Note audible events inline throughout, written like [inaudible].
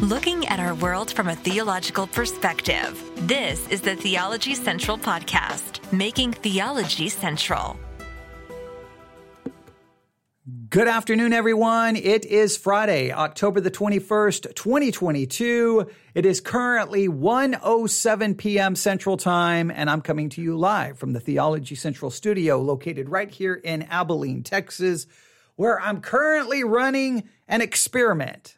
looking at our world from a theological perspective. This is the Theology Central Podcast, making theology central. Good afternoon, everyone. It is Friday, October the 21st, 2022. It is currently 1.07 p.m. Central Time, and I'm coming to you live from the Theology Central studio located right here in Abilene, Texas, where I'm currently running an experiment.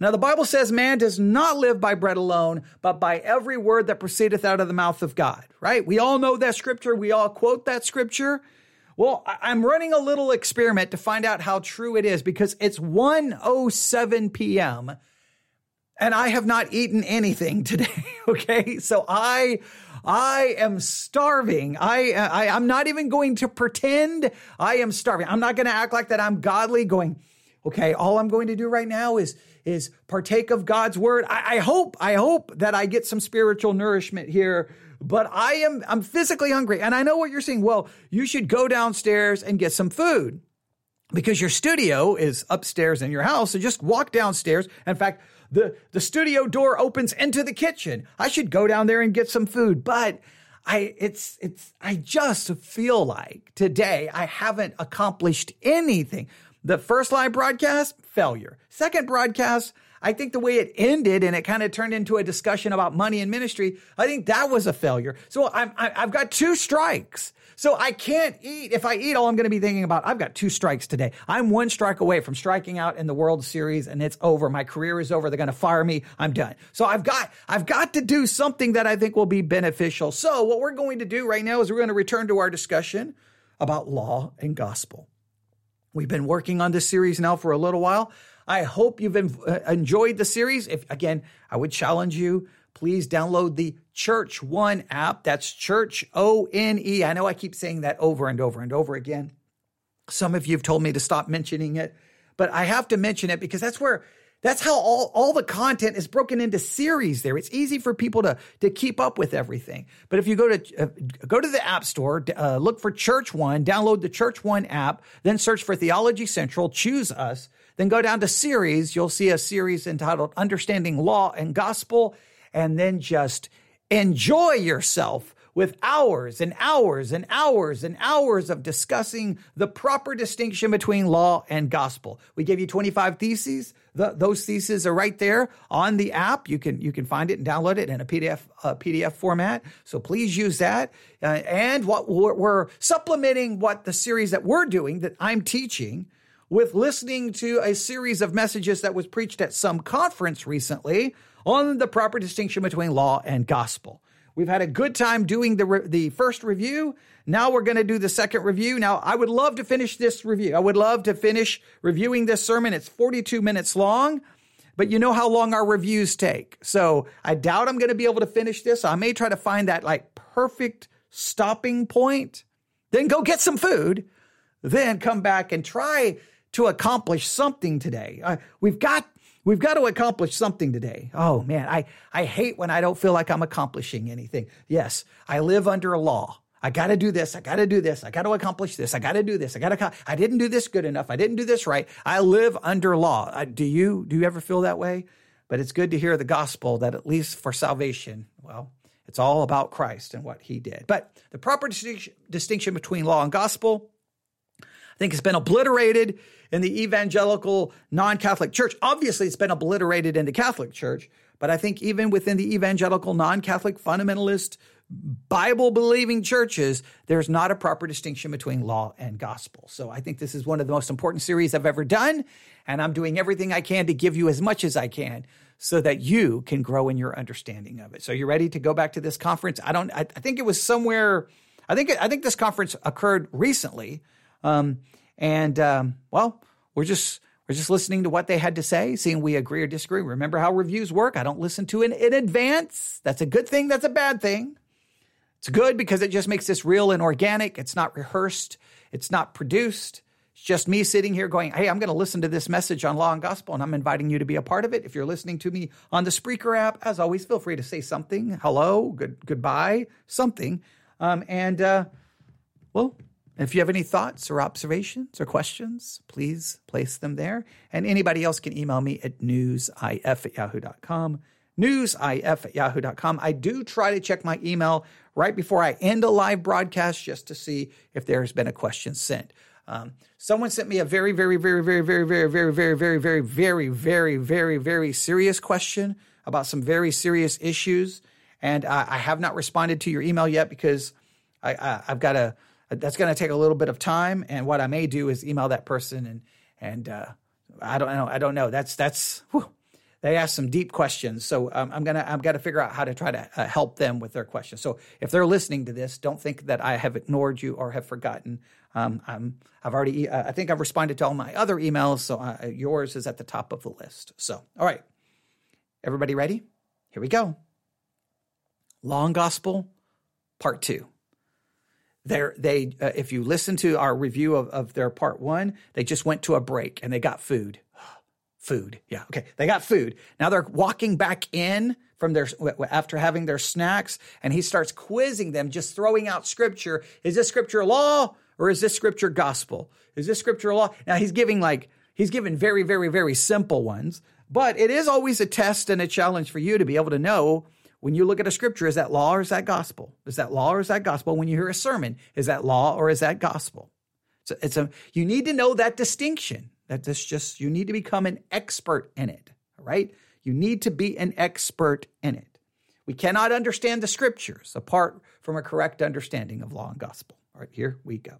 Now, the Bible says man does not live by bread alone, but by every word that proceedeth out of the mouth of God, right? We all know that scripture. We all quote that scripture. Well, I'm running a little experiment to find out how true it is because it's 1:07 p.m. and I have not eaten anything [laughs] today, okay? So I I am starving. I, I I'm not even going to pretend I am starving. I'm not going to act like that I'm godly going, okay, all I'm going to do right now is is partake of God's word. I, I hope, I hope that I get some spiritual nourishment here but I am I'm physically hungry. And I know what you're saying. Well, you should go downstairs and get some food because your studio is upstairs in your house. So just walk downstairs. In fact, the, the studio door opens into the kitchen. I should go down there and get some food. But I it's it's I just feel like today I haven't accomplished anything. The first live broadcast, failure. Second broadcast, I think the way it ended and it kind of turned into a discussion about money and ministry, I think that was a failure. So I'm, I've got two strikes. So I can't eat. If I eat, all I'm going to be thinking about, I've got two strikes today. I'm one strike away from striking out in the World Series and it's over. My career is over. They're going to fire me. I'm done. So I've got, I've got to do something that I think will be beneficial. So what we're going to do right now is we're going to return to our discussion about law and gospel. We've been working on this series now for a little while. I hope you've uh, enjoyed the series. If again, I would challenge you, please download the Church One app. That's Church O N E. I know I keep saying that over and over and over again. Some of you have told me to stop mentioning it, but I have to mention it because that's where that's how all, all the content is broken into series there. It's easy for people to, to keep up with everything. But if you go to, uh, go to the app store, uh, look for Church One, download the Church One app, then search for Theology Central, choose us, then go down to series. You'll see a series entitled Understanding Law and Gospel, and then just enjoy yourself with hours and hours and hours and hours of discussing the proper distinction between law and gospel. We gave you 25 theses. The, those theses are right there on the app. You can you can find it and download it in a PDF uh, PDF format. So please use that. Uh, and what we're, we're supplementing what the series that we're doing that I'm teaching with listening to a series of messages that was preached at some conference recently on the proper distinction between law and gospel. We've had a good time doing the re- the first review. Now we're going to do the second review. Now I would love to finish this review. I would love to finish reviewing this sermon. It's 42 minutes long, but you know how long our reviews take. So I doubt I'm going to be able to finish this. I may try to find that like perfect stopping point. Then go get some food. Then come back and try to accomplish something today. Uh, we've got we've got to accomplish something today. Oh man, I I hate when I don't feel like I'm accomplishing anything. Yes, I live under a law. I got to do this. I got to do this. I got to accomplish this. I got to do this. I got to. I didn't do this good enough. I didn't do this right. I live under law. I, do you? Do you ever feel that way? But it's good to hear the gospel that at least for salvation, well, it's all about Christ and what He did. But the proper distinction between law and gospel, I think, it's been obliterated in the evangelical non Catholic church. Obviously, it's been obliterated in the Catholic church, but I think even within the evangelical non Catholic fundamentalist Bible believing churches, there's not a proper distinction between law and gospel. So I think this is one of the most important series I've ever done. And I'm doing everything I can to give you as much as I can so that you can grow in your understanding of it. So you're ready to go back to this conference? I don't, I, I think it was somewhere, I think, I think this conference occurred recently. Um, and um, well, we're just we're just listening to what they had to say, seeing we agree or disagree. Remember how reviews work? I don't listen to it in advance. That's a good thing. That's a bad thing. It's good because it just makes this real and organic. It's not rehearsed. It's not produced. It's just me sitting here going, Hey, I'm going to listen to this message on law and gospel, and I'm inviting you to be a part of it. If you're listening to me on the Spreaker app, as always, feel free to say something. Hello, good, goodbye, something. Um, and, uh, well, If you have any thoughts or observations or questions, please place them there. And anybody else can email me at newsif at yahoo.com. Newsif at yahoo.com. I do try to check my email right before I end a live broadcast just to see if there's been a question sent. Um, someone sent me a very, very, very, very, very, very, very, very, very, very, very, very, very, very serious question about some very serious issues, and I, have not responded to your email yet because I, I've got to. That's going to take a little bit of time, and what I may do is email that person and and uh, I don't know. I don't know. That's that's. Whew, they ask some deep questions. So um, I'm gonna I'm gonna figure out how to try to uh, help them with their questions. So if they're listening to this, don't think that I have ignored you or have forgotten. Um, I'm I've already uh, I think I've responded to all my other emails, so uh, yours is at the top of the list. So all right, everybody ready? Here we go. Long Gospel, Part Two. There, they uh, if you listen to our review of, of their part one, they just went to a break and they got food [gasps] food. Yeah. Okay. They got food. Now they're walking back in from their, after having their snacks and he starts quizzing them, just throwing out scripture. Is this scripture law or is this scripture gospel? Is this scripture law? Now he's giving like, he's giving very, very, very simple ones, but it is always a test and a challenge for you to be able to know when you look at a scripture, is that law or is that gospel? Is that law or is that gospel? When you hear a sermon, is that law or is that gospel? So it's a, you need to know that distinction. That this just, you need to become an expert in it, all right? You need to be an expert in it. We cannot understand the scriptures apart from a correct understanding of law and gospel. All right, here we go.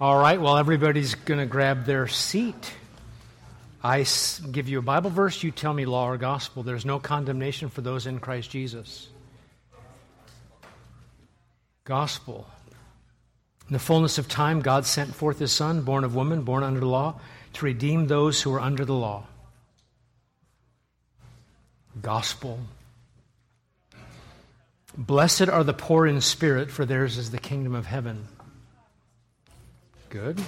All right, well, everybody's going to grab their seat. I give you a Bible verse, you tell me law or gospel. There's no condemnation for those in Christ Jesus. Gospel. In the fullness of time, God sent forth his Son, born of woman, born under the law, to redeem those who are under the law. Gospel. Blessed are the poor in spirit, for theirs is the kingdom of heaven. Good.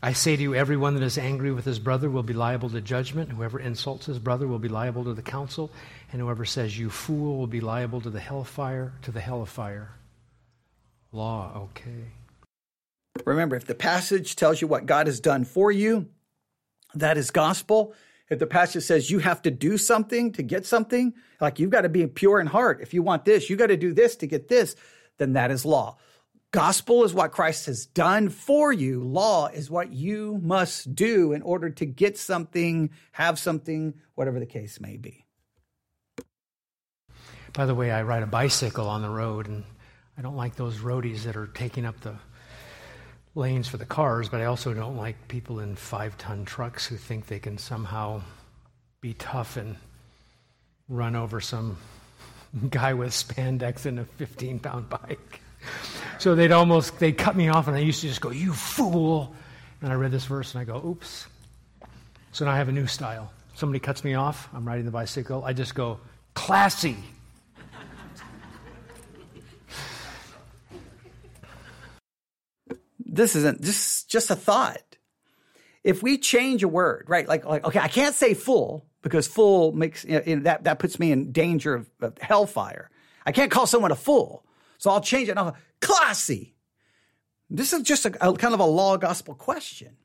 I say to you, everyone that is angry with his brother will be liable to judgment. Whoever insults his brother will be liable to the council. And whoever says, you fool, will be liable to the hellfire, to the hell of fire. Law, okay. Remember, if the passage tells you what God has done for you, that is gospel. If the passage says you have to do something to get something, like you've got to be pure in heart. If you want this, you got to do this to get this, then that is law. Gospel is what Christ has done for you. Law is what you must do in order to get something, have something, whatever the case may be. By the way, I ride a bicycle on the road, and I don't like those roadies that are taking up the lanes for the cars, but I also don't like people in five ton trucks who think they can somehow be tough and run over some [laughs] guy with spandex and a 15 pound bike. So they'd almost, they'd cut me off, and I used to just go, You fool. And I read this verse, and I go, Oops. So now I have a new style. Somebody cuts me off, I'm riding the bicycle, I just go, Classy. this isn't just just a thought. If we change a word, right? Like, like okay, I can't say fool because fool makes you know, that that puts me in danger of, of hellfire. I can't call someone a fool. So I'll change it. Now, classy. This is just a, a kind of a law gospel question.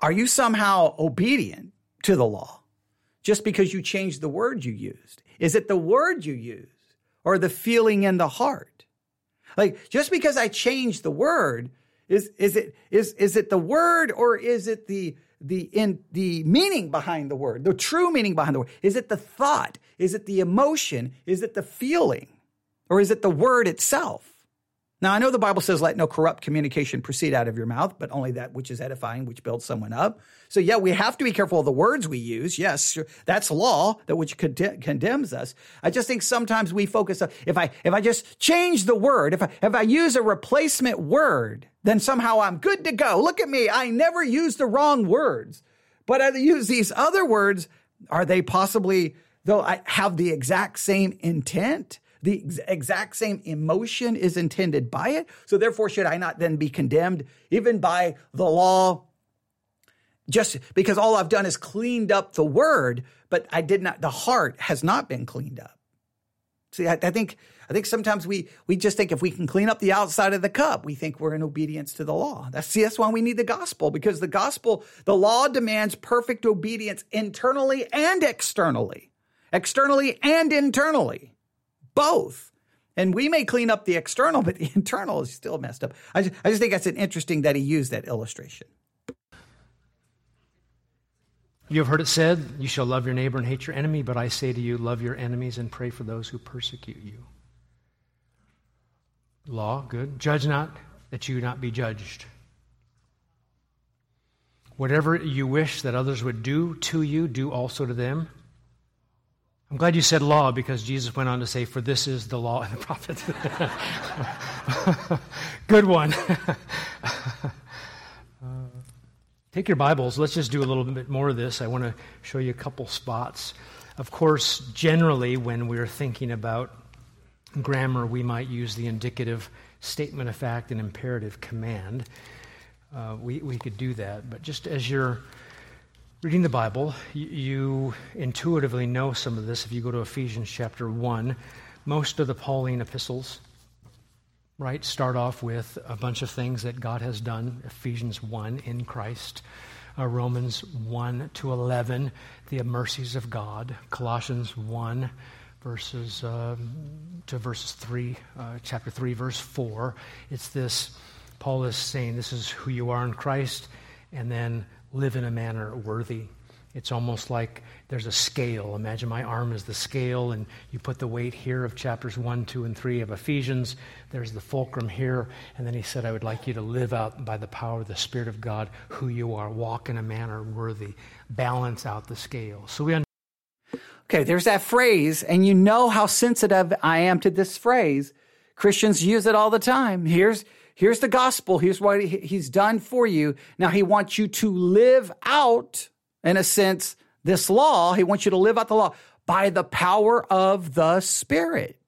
Are you somehow obedient to the law just because you changed the word you used? Is it the word you used or the feeling in the heart? Like just because I changed the word, is is it is is it the word or is it the the in the meaning behind the word, the true meaning behind the word? Is it the thought? Is it the emotion? Is it the feeling? Or is it the word itself? Now, I know the Bible says, let no corrupt communication proceed out of your mouth, but only that which is edifying, which builds someone up. So, yeah, we have to be careful of the words we use. Yes, that's law that which condemns us. I just think sometimes we focus on, if I, if I just change the word, if I, if I use a replacement word, then somehow I'm good to go. Look at me. I never use the wrong words, but I use these other words. Are they possibly, though I have the exact same intent? The ex- exact same emotion is intended by it. So therefore, should I not then be condemned even by the law? Just because all I've done is cleaned up the word, but I did not, the heart has not been cleaned up. See, I, I, think I think sometimes we we just think if we can clean up the outside of the cup, we think we're in obedience to the law. That's see, that's why we need the gospel because the gospel, the law demands perfect obedience internally and externally, externally and internally, both. And we may clean up the external, [laughs] but the internal is still messed up. I just, I just think that's an interesting that he used that illustration. You have heard it said, You shall love your neighbor and hate your enemy, but I say to you, love your enemies and pray for those who persecute you. Law, good. Judge not, that you not be judged. Whatever you wish that others would do to you, do also to them. I'm glad you said law because Jesus went on to say, For this is the law and the prophets. [laughs] good one. [laughs] Take your Bibles. Let's just do a little bit more of this. I want to show you a couple spots. Of course, generally, when we're thinking about grammar, we might use the indicative statement of fact and imperative command. Uh, we, we could do that. But just as you're reading the Bible, you, intuitively know some of this. If you go to Ephesians chapter 1, most of the Pauline epistles right? Start off with a bunch of things that God has done. Ephesians 1 in Christ, uh, Romans 1 to 11, the mercies of God, Colossians 1 verses uh, to verses 3, uh, chapter 3, verse 4. It's this, Paul is saying, this is who you are in Christ, and then live in a manner worthy it's almost like there's a scale. Imagine my arm is the scale, and you put the weight here of chapters 1, 2, and 3 of Ephesians. There's the fulcrum here. And then he said, I would like you to live out by the power of the Spirit of God who you are. Walk in a manner worthy. Balance out the scale. So we understand. Okay, there's that phrase, and you know how sensitive I am to this phrase. Christians use it all the time. Here's here's the gospel. Here's what he's done for you. Now he wants you to live out in a sense, this law. He wants you to live out the law by the power of the Spirit.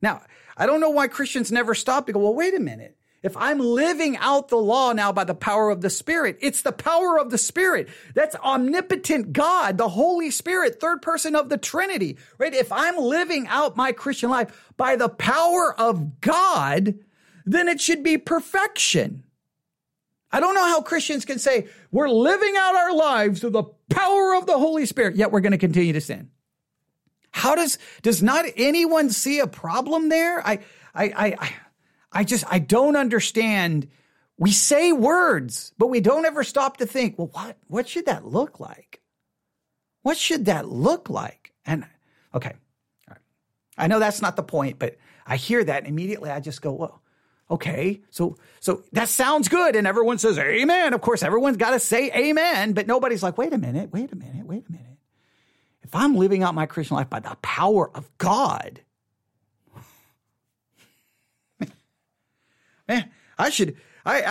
Now, I don't know why Christians never stop to go, well, wait a minute. If I'm living out the law now by the power of the Spirit, it's the power of the Spirit. That's omnipotent God, the Holy Spirit, third person of the Trinity, right? If I'm living out my Christian life by the power of God, then it should be perfection. I don't know how Christians can say we're living out our lives through the power of the Holy Spirit, yet we're going to continue to sin. How does does not anyone see a problem there? I I I I just I don't understand. We say words, but we don't ever stop to think, well, what what should that look like? What should that look like? And okay, I know that's not the point, but I hear that and immediately I just go, well, Okay, so so that sounds good, and everyone says amen. Of course, everyone's got to say amen, but nobody's like, wait a minute, wait a minute, wait a minute. If I'm living out my Christian life by the power of God, [laughs] man, I should I,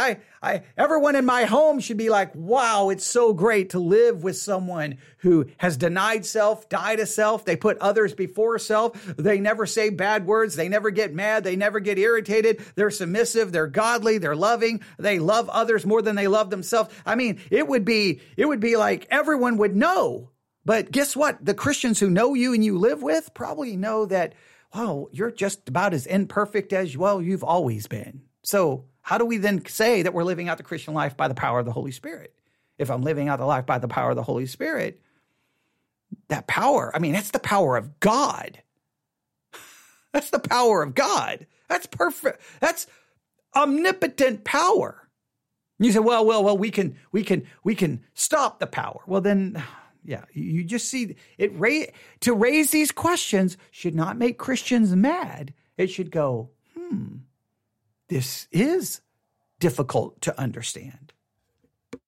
I, I, everyone in my home should be like, wow, it's so great to live with someone who has denied self, died of self. They put others before self. They never say bad words. They never get mad. They never get irritated. They're submissive. They're godly. They're loving. They love others more than they love themselves. I mean, it would be, it would be like everyone would know. But guess what? The Christians who know you and you live with probably know that, wow, you're just about as imperfect as, well, you've always been. So how do we then say that we're living out the Christian life by the power of the Holy Spirit? If I'm living out the life by the power of the Holy Spirit, that power, I mean, that's the power of God. [laughs] That's the power of God. That's perfect. That's omnipotent power. You say, well, well, well, we can, we can, we can stop the power. Well, then, [sighs] yeah, you just see it. Ra- to raise these questions should not make Christians mad. It should go, hmm, this is difficult to understand.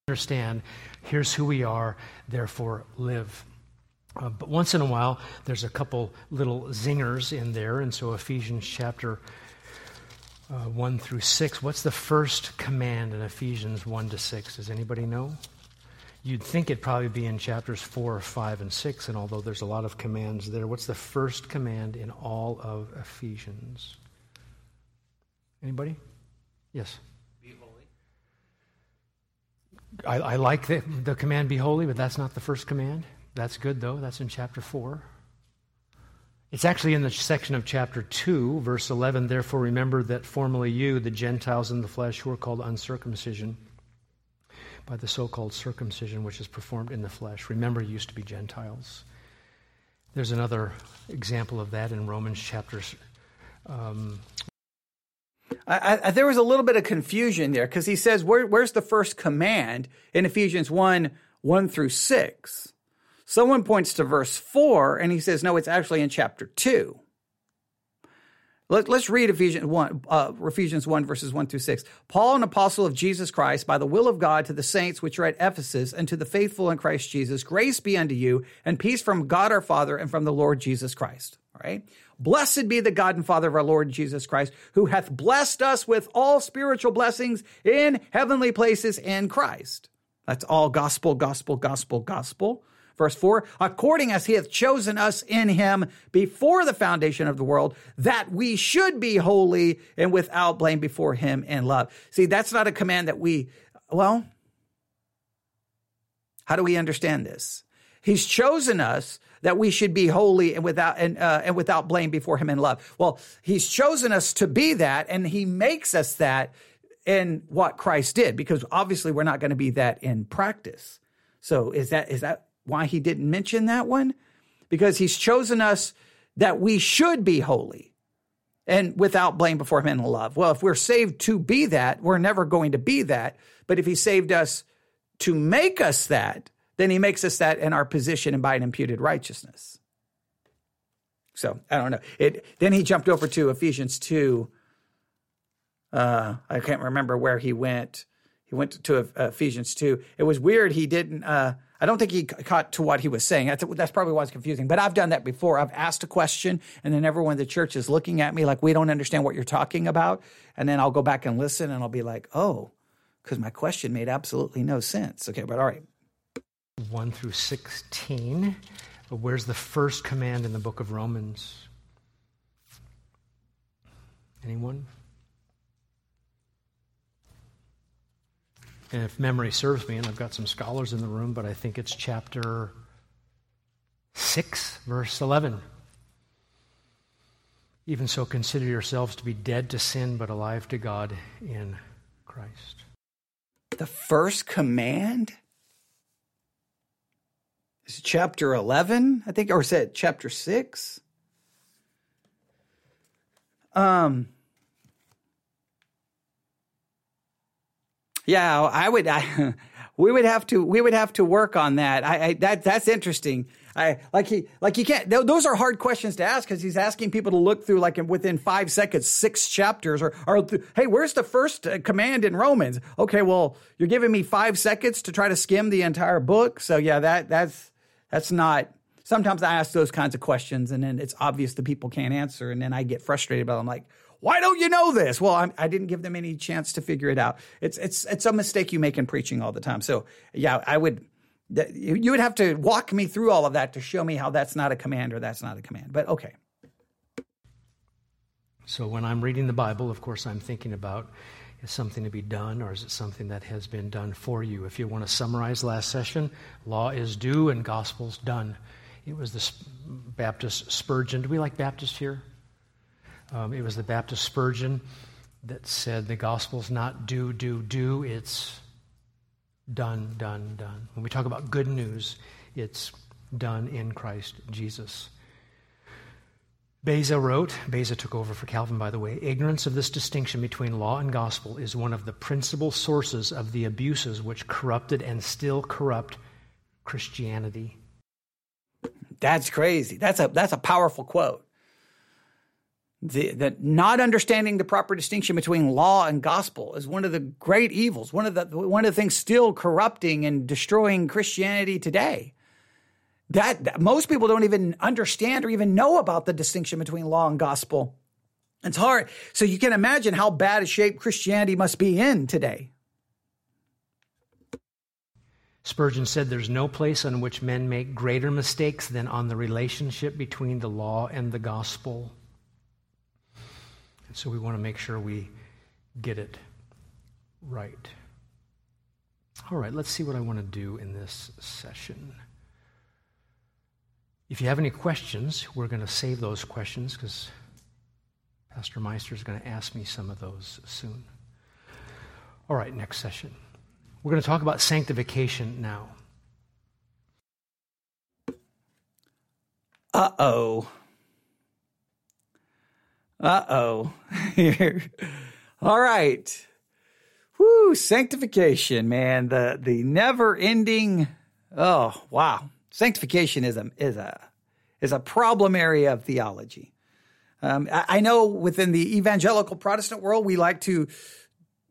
Understand, here's who we are, therefore live. Uh, but once in a while, there's a couple little zingers in there. And so, Ephesians chapter uh, 1 through 6, what's the first command in Ephesians 1 to 6? Does anybody know? You'd think it'd probably be in chapters 4, 5, and 6, and although there's a lot of commands there, what's the first command in all of Ephesians? Anybody? Yes. Be holy. I, I like the, the command be holy, but that's not the first command. That's good, though. That's in chapter 4. It's actually in the section of chapter 2, verse 11. Therefore, remember that formerly you, the Gentiles in the flesh, who are called uncircumcision by the so called circumcision which is performed in the flesh. Remember, you used to be Gentiles. There's another example of that in Romans chapters. Um, I, I, there was a little bit of confusion there because he says, Where, Where's the first command in Ephesians 1 1 through 6? Someone points to verse 4 and he says, No, it's actually in chapter 2. Let, us read Ephesians 1, uh, Ephesians 1, verses 1 through 6. Paul, an apostle of Jesus Christ, by the will of God, to the saints which are at Ephesus, and to the faithful in Christ Jesus, grace be unto you, and peace from God our Father and from the Lord Jesus Christ. All right? Blessed be the God and Father of our Lord Jesus Christ, who hath blessed us with all spiritual blessings in heavenly places in Christ. That's all gospel, gospel, gospel, gospel. Verse 4 according as he hath chosen us in him before the foundation of the world, that we should be holy and without blame before him in love. See, that's not a command that we, well, how do we understand this? He's chosen us that we should be holy and without and, uh, and without blame before him in love. Well, he's chosen us to be that, and he makes us that in what Christ did, because obviously we're not going to be that in practice. So is that is that why he didn't mention that one? Because he's chosen us that we should be holy and without blame before him in love. Well, if we're saved to be that, we're never going to be that. But if he saved us to make us that, then he makes us that in our position and by an imputed righteousness. So I don't know. It then he jumped over to Ephesians two. Uh, I can't remember where he went. He went to, to Ephesians two. It was weird. He didn't. Uh, I don't think he caught to what he was saying. That's, that's probably why it's confusing. But I've done that before. I've asked a question, and then everyone in the church is looking at me like we don't understand what you're talking about. And then I'll go back and listen, and I'll be like, oh, because my question made absolutely no sense. Okay, but all right. 1 through 16. Where's the first command in the book of Romans? Anyone? And if memory serves me, and I've got some scholars in the room, but I think it's chapter 6, verse 11. Even so, consider yourselves to be dead to sin, but alive to God in Christ. The first command is chapter 11, I think, or is it chapter 6? Um, Yeah, I would. I, [laughs] we would have to. We would have to work on that. I, I that that's interesting. I like he like you can't. Those are hard questions to ask because he's asking people to look through like within five seconds six chapters or or hey, where's the first uh, command in Romans? Okay, well you're giving me five seconds to try to skim the entire book. So yeah, that that's that's not. Sometimes I ask those kinds of questions and then it's obvious the people can't answer and then I get frustrated. It. I'm like, why don't you know this? Well, I'm, I did not give them any chance to figure it out. It's it's it's a mistake you make in preaching all the time. So yeah, I would. You would have to walk me through all of that to show me how that's not a command or that's not a command. But okay. So when I'm reading the Bible, of course, I'm thinking about is something to be done or is it something that has been done for you? If you want to summarize last session, law is do and gospel's done. It was the Baptist Spurgeon. Do we like Baptist here? Um, it was the Baptist Spurgeon that said the gospel's not do, do, do, it's done, done, done. When we talk about good news, it's done in Christ Jesus. Beza wrote, Beza took over for Calvin, by the way, ignorance of this distinction between law and gospel is one of the principal sources of the abuses which corrupted and still corrupt Christianity. That's crazy. That's a, that's a powerful quote the, the not understanding the proper distinction between law and gospel is one of the great evils, one of the one of the things still corrupting and destroying Christianity today. That, that most people don't even understand or even know about the distinction between law and gospel. It's hard. So you can imagine how bad a shape Christianity must be in today. Spurgeon said there's no place on which men make greater mistakes than on the relationship between the law and the gospel. And so we want to make sure we get it right. All right, let's see what I want to do in this session. If you have any questions, we're going to save those questions because Pastor Meister is going to ask me some of those soon. All right, next session. We're going to talk about sanctification now. Uh oh. Uh oh. [laughs] All right. Whoo, sanctification, man. The the never ending oh wow. Sanctification is a is a is a problem area of theology. Um, I, I know within the evangelical Protestant world, we like to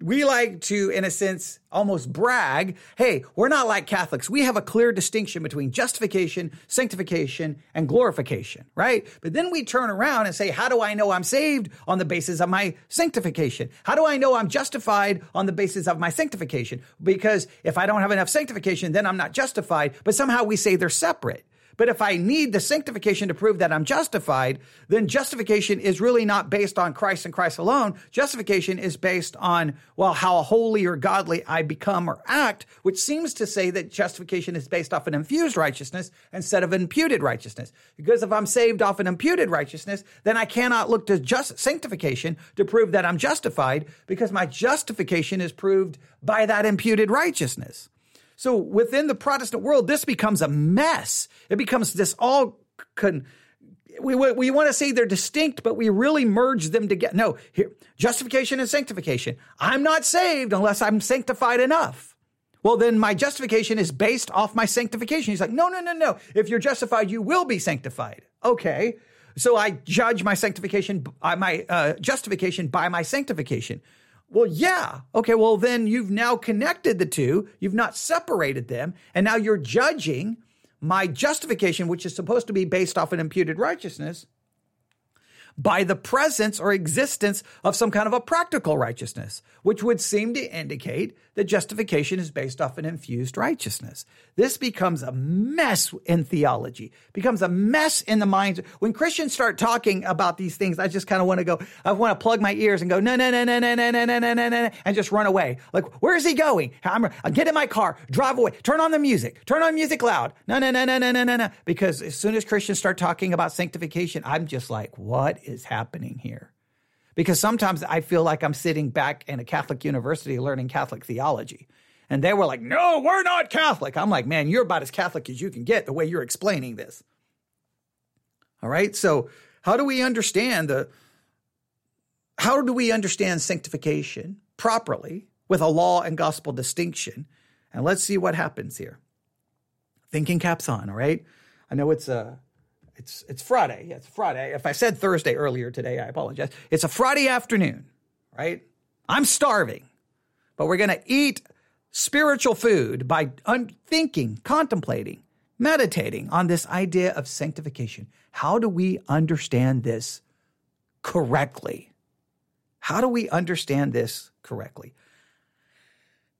we like to, in a sense, almost brag hey, we're not like Catholics. We have a clear distinction between justification, sanctification, and glorification, right? But then we turn around and say, how do I know I'm saved on the basis of my sanctification? How do I know I'm justified on the basis of my sanctification? Because if I don't have enough sanctification, then I'm not justified, but somehow we say they're separate. But if I need the sanctification to prove that I'm justified, then justification is really not based on Christ and Christ alone. Justification is based on, well, how holy or godly I become or act, which seems to say that justification is based off an infused righteousness instead of imputed righteousness. Because if I'm saved off an imputed righteousness, then I cannot look to just sanctification to prove that I'm justified because my justification is proved by that imputed righteousness. So within the Protestant world, this becomes a mess. It becomes this all con- we, we, want to say they're distinct, but we really merge them together. No, here, justification and sanctification. I'm not saved unless I'm sanctified enough. Well, then my justification is based off my sanctification. He's like, no, no, no, no. If you're justified, you will be sanctified. Okay. So I judge my sanctification, uh, my uh, justification by my sanctification. Well, yeah. Okay. Well, then you've now connected the two. You've not separated them. And now you're judging my justification, which is supposed to be based off an imputed righteousness, by the presence or existence of some kind of a practical righteousness, which would seem to indicate that justification is based off an infused righteousness. This becomes a mess in theology, becomes a mess in the minds. When Christians start talking about these things, I just kind of want to go, I want to plug my ears and go, no, no, no, no, no, no, no, no, no, no, no, and just run away. Like, where is he going? I'm, I'll get in my car, drive away, turn on the music, turn on music loud. No, no, no, no, no, no, no, no. Because as soon as Christians start talking about sanctification, I'm just like, what is happening here? Because sometimes I feel like I'm sitting back in a Catholic university learning Catholic theology. And they were like, no, we're not Catholic. I'm like, man, you're about as Catholic as you can get the way you're explaining this. All right. So, how do we understand the, how do we understand sanctification properly with a law and gospel distinction? And let's see what happens here. Thinking caps on. All right. I know it's a, it's it's Friday. Yeah, it's Friday. If I said Thursday earlier today, I apologize. It's a Friday afternoon, right? I'm starving, but we're going to eat spiritual food by un- thinking, contemplating, meditating on this idea of sanctification. How do we understand this correctly? How do we understand this correctly?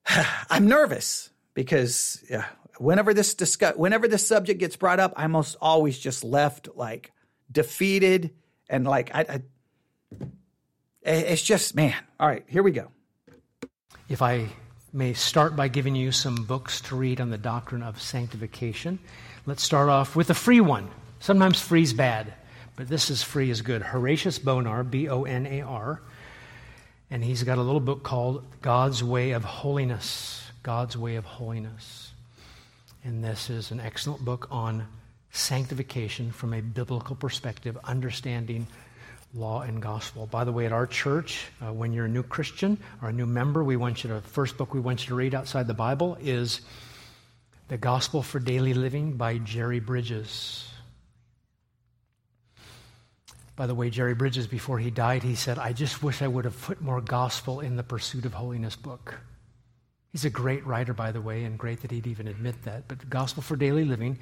[sighs] I'm nervous because yeah, whenever this discuss, whenever this subject gets brought up, I'm almost always just left like defeated and like I, I it's just man. All right, here we go. If I may start by giving you some books to read on the doctrine of sanctification, let's start off with a free one. Sometimes free's bad, but this is free is good. Horatius Bonar, B O N A R, and he's got a little book called God's Way of Holiness. God's Way of Holiness. And this is an excellent book on sanctification from a biblical perspective, understanding law and gospel. By the way, at our church, uh, when you're a new Christian or a new member, we want you to, first book we want you to read outside the Bible is The Gospel for Daily Living by Jerry Bridges. By the way, Jerry Bridges, before he died, he said, I just wish I would have put more gospel in the Pursuit of Holiness book. He's a great writer, by the way, and great that he'd even admit that. But Gospel for Daily Living,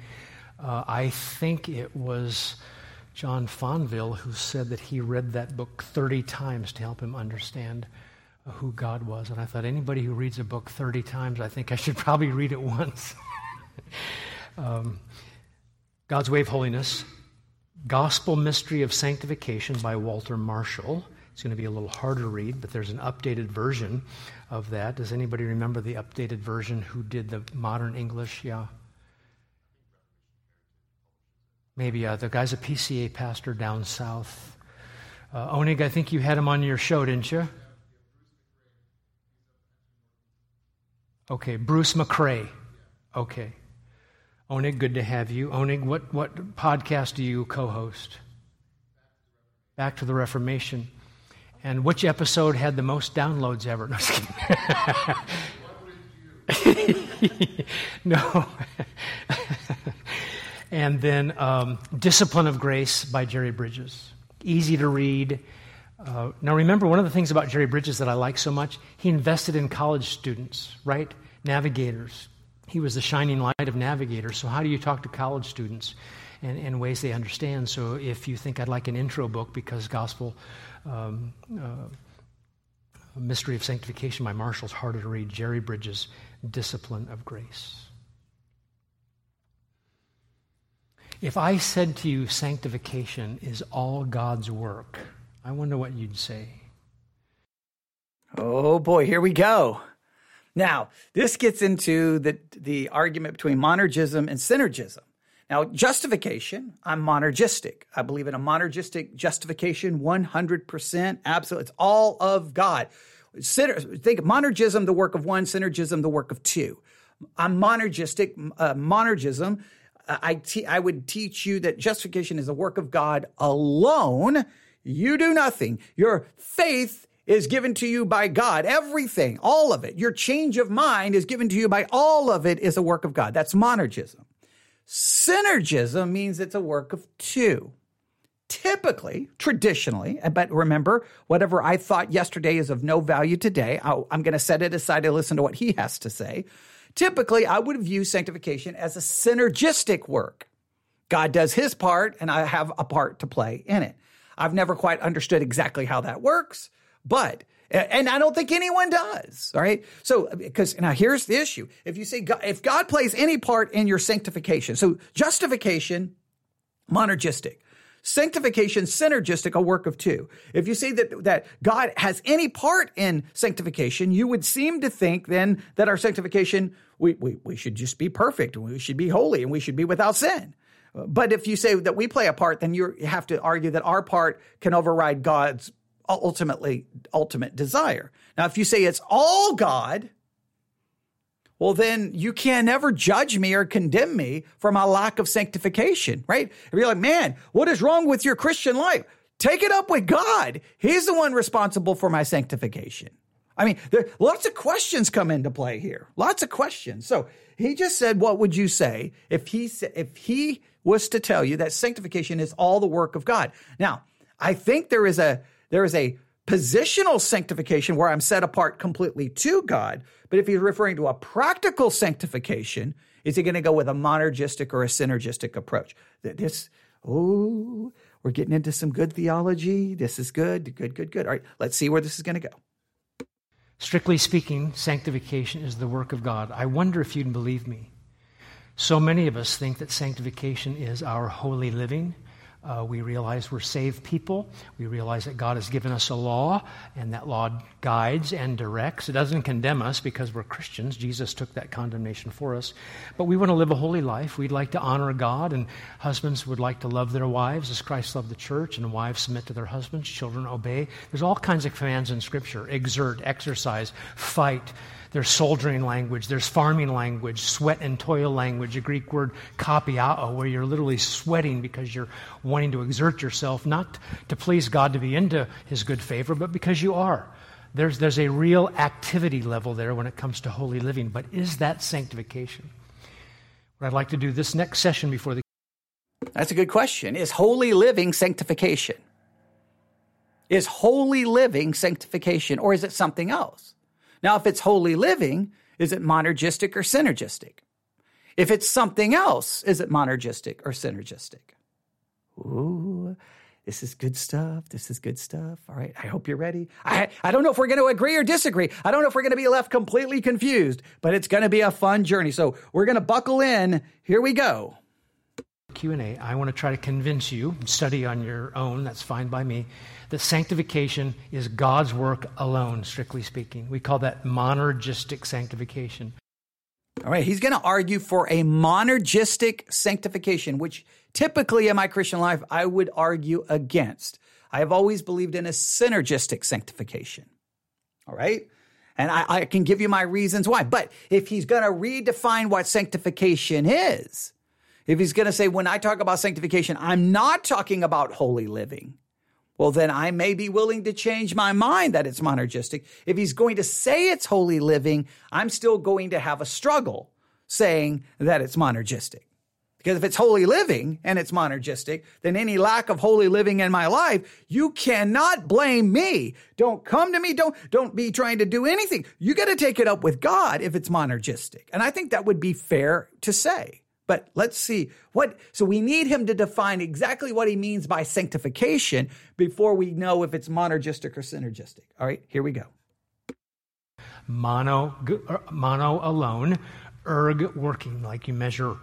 uh, I think it was John Fonville who said that he read that book 30 times to help him understand uh, who God was. And I thought, anybody who reads a book 30 times, I think I should [laughs] probably read it once. [laughs] um, God's Way of Holiness, Gospel Mystery of Sanctification by Walter Marshall. It's going to be a little harder to read, but there's an updated version of that. Does anybody remember the updated version? Who did the modern English? Yeah. Maybe uh, the guy's a PCA pastor down south. Uh, Onig, I think you had him on your show, didn't you? Okay, Bruce McRae. Okay. Onig, good to have you. Onig, what, what podcast do you co host? Back to the Reformation. And which episode had the most downloads ever? No. [laughs] no. [laughs] and then um, Discipline of Grace by Jerry Bridges. Easy to read. Uh, now, remember, one of the things about Jerry Bridges that I like so much, he invested in college students, right? Navigators. He was the shining light of navigators. So, how do you talk to college students in, in ways they understand? So, if you think I'd like an intro book because gospel um, uh, Mystery of Sanctification by Marshall's harder to read. Jerry Bridges, Discipline of Grace. If I said to you, sanctification is all God's work, I wonder what you'd say. Oh boy, here we go. Now, this gets into the, the argument between monergism and synergism. Now, justification, I'm monergistic. I believe in a monergistic justification 100%. Absolutely. It's all of God. Think monergism, the work of one, synergism, the work of two. I'm monergistic. Uh, monergism, uh, I, te- I would teach you that justification is a work of God alone. You do nothing. Your faith is given to you by God. Everything, all of it. Your change of mind is given to you by all of it is a work of God. That's monergism. Synergism means it's a work of two. Typically, traditionally, uh, but remember, whatever I thought yesterday is of no value today, i am going to set it aside to listen to what he has to say. Typically, I would view sanctification as a synergistic work. God does his part, and I have a part to play in it. I've never quite understood exactly how that works, but and I don't think anyone does. All right. So, because now here's the issue. If you say, God, if God plays any part in your sanctification, so justification, monergistic, sanctification, synergistic, a work of two. If you say that, that God has any part in sanctification, you would seem to think then that our sanctification, we, we, we should just be perfect and we should be holy and we should be without sin. But if you say that we play a part, then you have to argue that our part can override God's ultimately ultimate desire. Now, if you say it's all God, well, then you can never judge me or condemn me for my lack of sanctification, right? If you're like, man, what is wrong with your Christian life? Take it up with God. He's the one responsible for my sanctification. I mean, there lots of questions come into play here. Lots of questions. So he just said, what would you say if he if he was to tell you that sanctification is all the work of God? Now, I think there is a there is a positional sanctification where I'm set apart completely to God. But if he's referring to a practical sanctification, is he going to go with a monergistic or a synergistic approach? This, oh, we're getting into some good theology. This is good, good, good, good. All right, let's see where this is going to go. Strictly speaking, sanctification is the work of God. I wonder if you'd believe me. So many of us think that sanctification is our holy living, uh, we realize we're saved people. We realize that God has given us a law, and that law guides and directs. It doesn't condemn us because we're Christians. Jesus took that condemnation for us. But we want to live a holy life. We'd like to honor God, and husbands would like to love their wives as Christ loved the church, and wives submit to their husbands, children obey. There's all kinds of commands in Scripture exert, exercise, fight. There's soldiering language, there's farming language, sweat and toil language, a Greek word kopiao, where you're literally sweating because you're wanting to exert yourself, not to please God to be into his good favor, but because you are. There's, there's a real activity level there when it comes to holy living, but is that sanctification? What I'd like to do this next session before the That's a good question. Is holy living sanctification? Is holy living sanctification, or is it something else? Now, if it's holy living, is it monergistic or synergistic? If it's something else, is it monergistic or synergistic? Ooh, this is good stuff. This is good stuff. All right. I hope you're ready. I, I don't know if we're going to agree or disagree. I don't know if we're going to be left completely confused, but it's going to be a fun journey. So we're going to buckle in. Here we go. Q&A. I want to try to convince you, study on your own, that's fine by me, that sanctification is God's work alone, strictly speaking. We call that monergistic sanctification. All right, he's going to argue for a monergistic sanctification, which typically in my Christian life I would argue against. I have always believed in a synergistic sanctification. All right? And I, I can give you my reasons why. But if he's going to redefine what sanctification is, if he's going to say, when I talk about sanctification, I'm not talking about holy living, well, then I may be willing to change my mind that it's monergistic. If he's going to say it's holy living, I'm still going to have a struggle saying that it's monergistic. Because if it's holy living and it's monergistic, then any lack of holy living in my life, you cannot blame me. Don't come to me. Don't, don't be trying to do anything. You got to take it up with God if it's monergistic. And I think that would be fair to say. But let's see what, so we need him to define exactly what he means by sanctification before we know if it's monergistic or synergistic. All right, here we go. Mono, er, mono alone, erg working, like you measure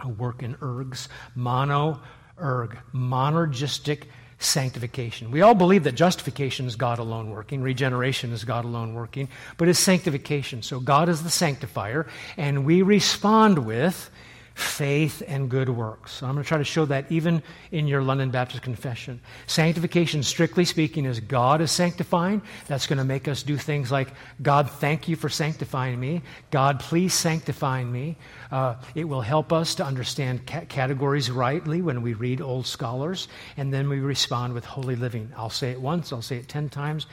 a work in ergs, mono, erg, monergistic sanctification. We all believe that justification is God alone working, regeneration is God alone working, but it's sanctification. So God is the sanctifier, and we respond with faith and good works. So I'm going to try to show that even in your London Baptist Confession. Sanctification, strictly speaking, is God is sanctifying. That's going to make us do things like, God, thank you for sanctifying me. God, please sanctify me. Uh, it will help us to understand ca- categories rightly when we read old scholars, and then we respond with holy living. I'll say it once, I'll say it ten times.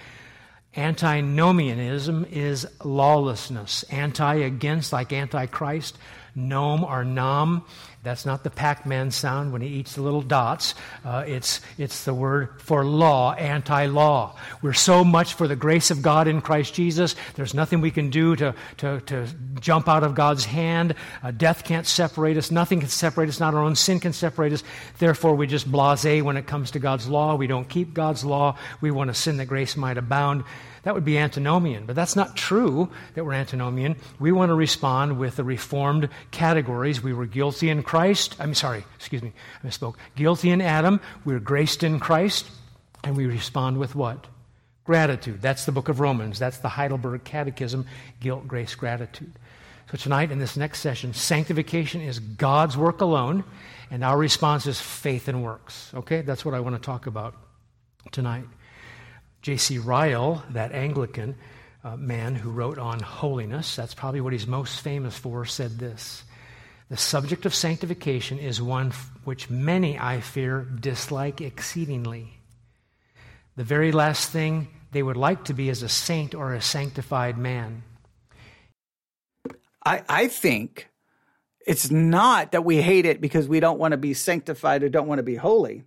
Antinomianism is lawlessness. Anti against, like antichrist. Nom or nom. That's not the Pac Man sound when he eats the little dots. Uh, it's, it's the word for law, anti law. We're so much for the grace of God in Christ Jesus. There's nothing we can do to, to, to jump out of God's hand. Uh, death can't separate us. Nothing can separate us. Not our own sin can separate us. Therefore, we just blase when it comes to God's law. We don't keep God's law. We want to sin that grace might abound. That would be antinomian, but that's not true that we're antinomian. We want to respond with the reformed categories. We were guilty in Christ. I'm sorry, excuse me, I misspoke. Guilty in Adam. We we're graced in Christ. And we respond with what? Gratitude. That's the book of Romans. That's the Heidelberg Catechism guilt, grace, gratitude. So tonight, in this next session, sanctification is God's work alone, and our response is faith and works. Okay? That's what I want to talk about tonight. J.C. Ryle, that Anglican uh, man who wrote on holiness, that's probably what he's most famous for, said this The subject of sanctification is one which many, I fear, dislike exceedingly. The very last thing they would like to be is a saint or a sanctified man. I, I think it's not that we hate it because we don't want to be sanctified or don't want to be holy.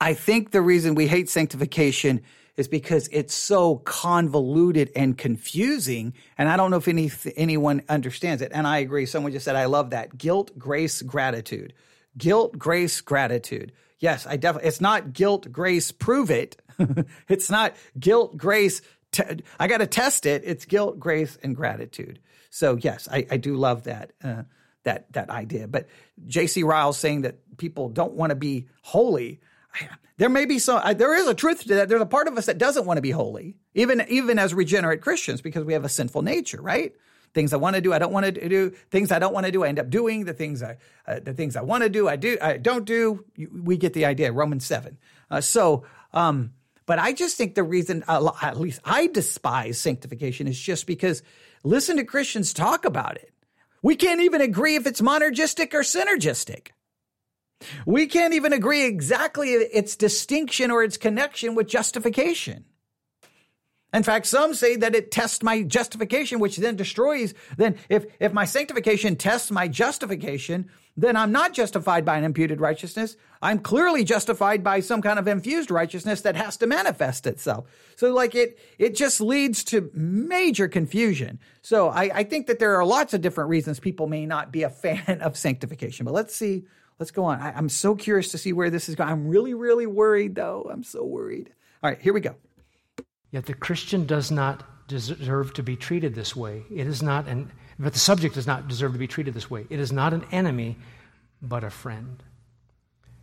I think the reason we hate sanctification is because it's so convoluted and confusing. And I don't know if any, anyone understands it. And I agree. Someone just said, I love that. Guilt, grace, gratitude. Guilt, grace, gratitude. Yes, I definitely, it's not guilt, grace, prove it. [laughs] it's not guilt, grace, I got to test it. It's guilt, grace, and gratitude. So yes, I, I do love that. Uh, that that idea. But J.C. Ryle saying that people don't want to be holy there may be some there is a truth to that. There's a part of us that doesn't want to be holy even even as regenerate christians because we have a sinful nature right? Things i want to do i don't want to do. Things i don't want to do i end up doing. The things i uh, the things i want to do i do i don't do. We get the idea romans 7 uh, so um but i just think the reason uh, at least i despise sanctification is just because listen to christians talk about it. We can't even agree if it's monergistic or synergistic we can't even agree exactly its distinction or its connection with justification. In fact, some say that it tests my justification, which then destroys. Then, if, if my sanctification tests my justification, then I'm not justified by an imputed righteousness. I'm clearly justified by some kind of infused righteousness that has to manifest itself. So, like it, it just leads to major confusion. So, I, I think that there are lots of different reasons people may not be a [laughs] fan of sanctification. But let's see let's go on. I, am so curious to see where this is going. I'm really, really worried, though. I'm so worried. All right, here we go. Yet the Christian does not deserve to be treated this way. It is not an, but the subject does not deserve to be treated this way. It is not an enemy, but a friend.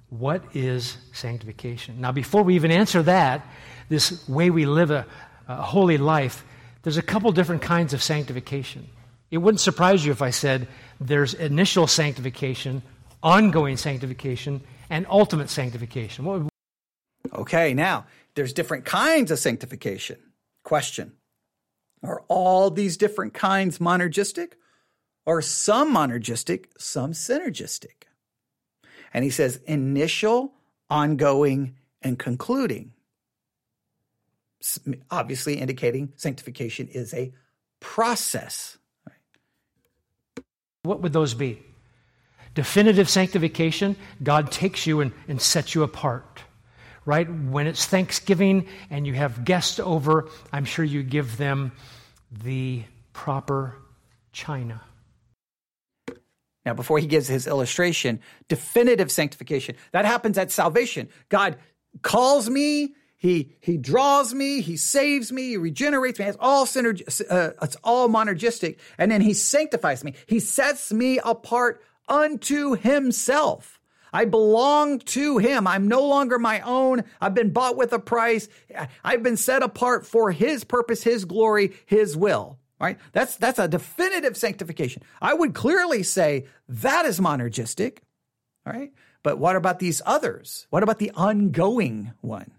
What is sanctification? Now, before we even answer that, this way we live a, a holy life, there's a couple different kinds of sanctification It wouldn't surprise you if I said there's initial sanctification, ongoing sanctification, and ultimate sanctification. What would Okay, now there's different kinds of sanctification. Question Are all these different kinds monergistic? Or some monergistic, some synergistic? And he says initial, ongoing, and concluding. Obviously, indicating sanctification is a process. What would those be? Definitive sanctification, God takes you and, and sets you apart right? When it's Thanksgiving and you have guests over, I'm sure you give them the proper china. Now, before he gives his illustration, definitive sanctification, that happens at salvation. God calls me, he, he draws me, he saves me, he regenerates me. It's all synerg- uh, it's all monergistic. And then he sanctifies me. He sets me apart unto himself. I belong to him. I'm no longer my own. I've been bought with a price. I've been set apart for his purpose, his glory, his will. Right? That's that's a definitive sanctification. I would clearly say that is monergistic. All right? But what about these others? What about the ongoing one?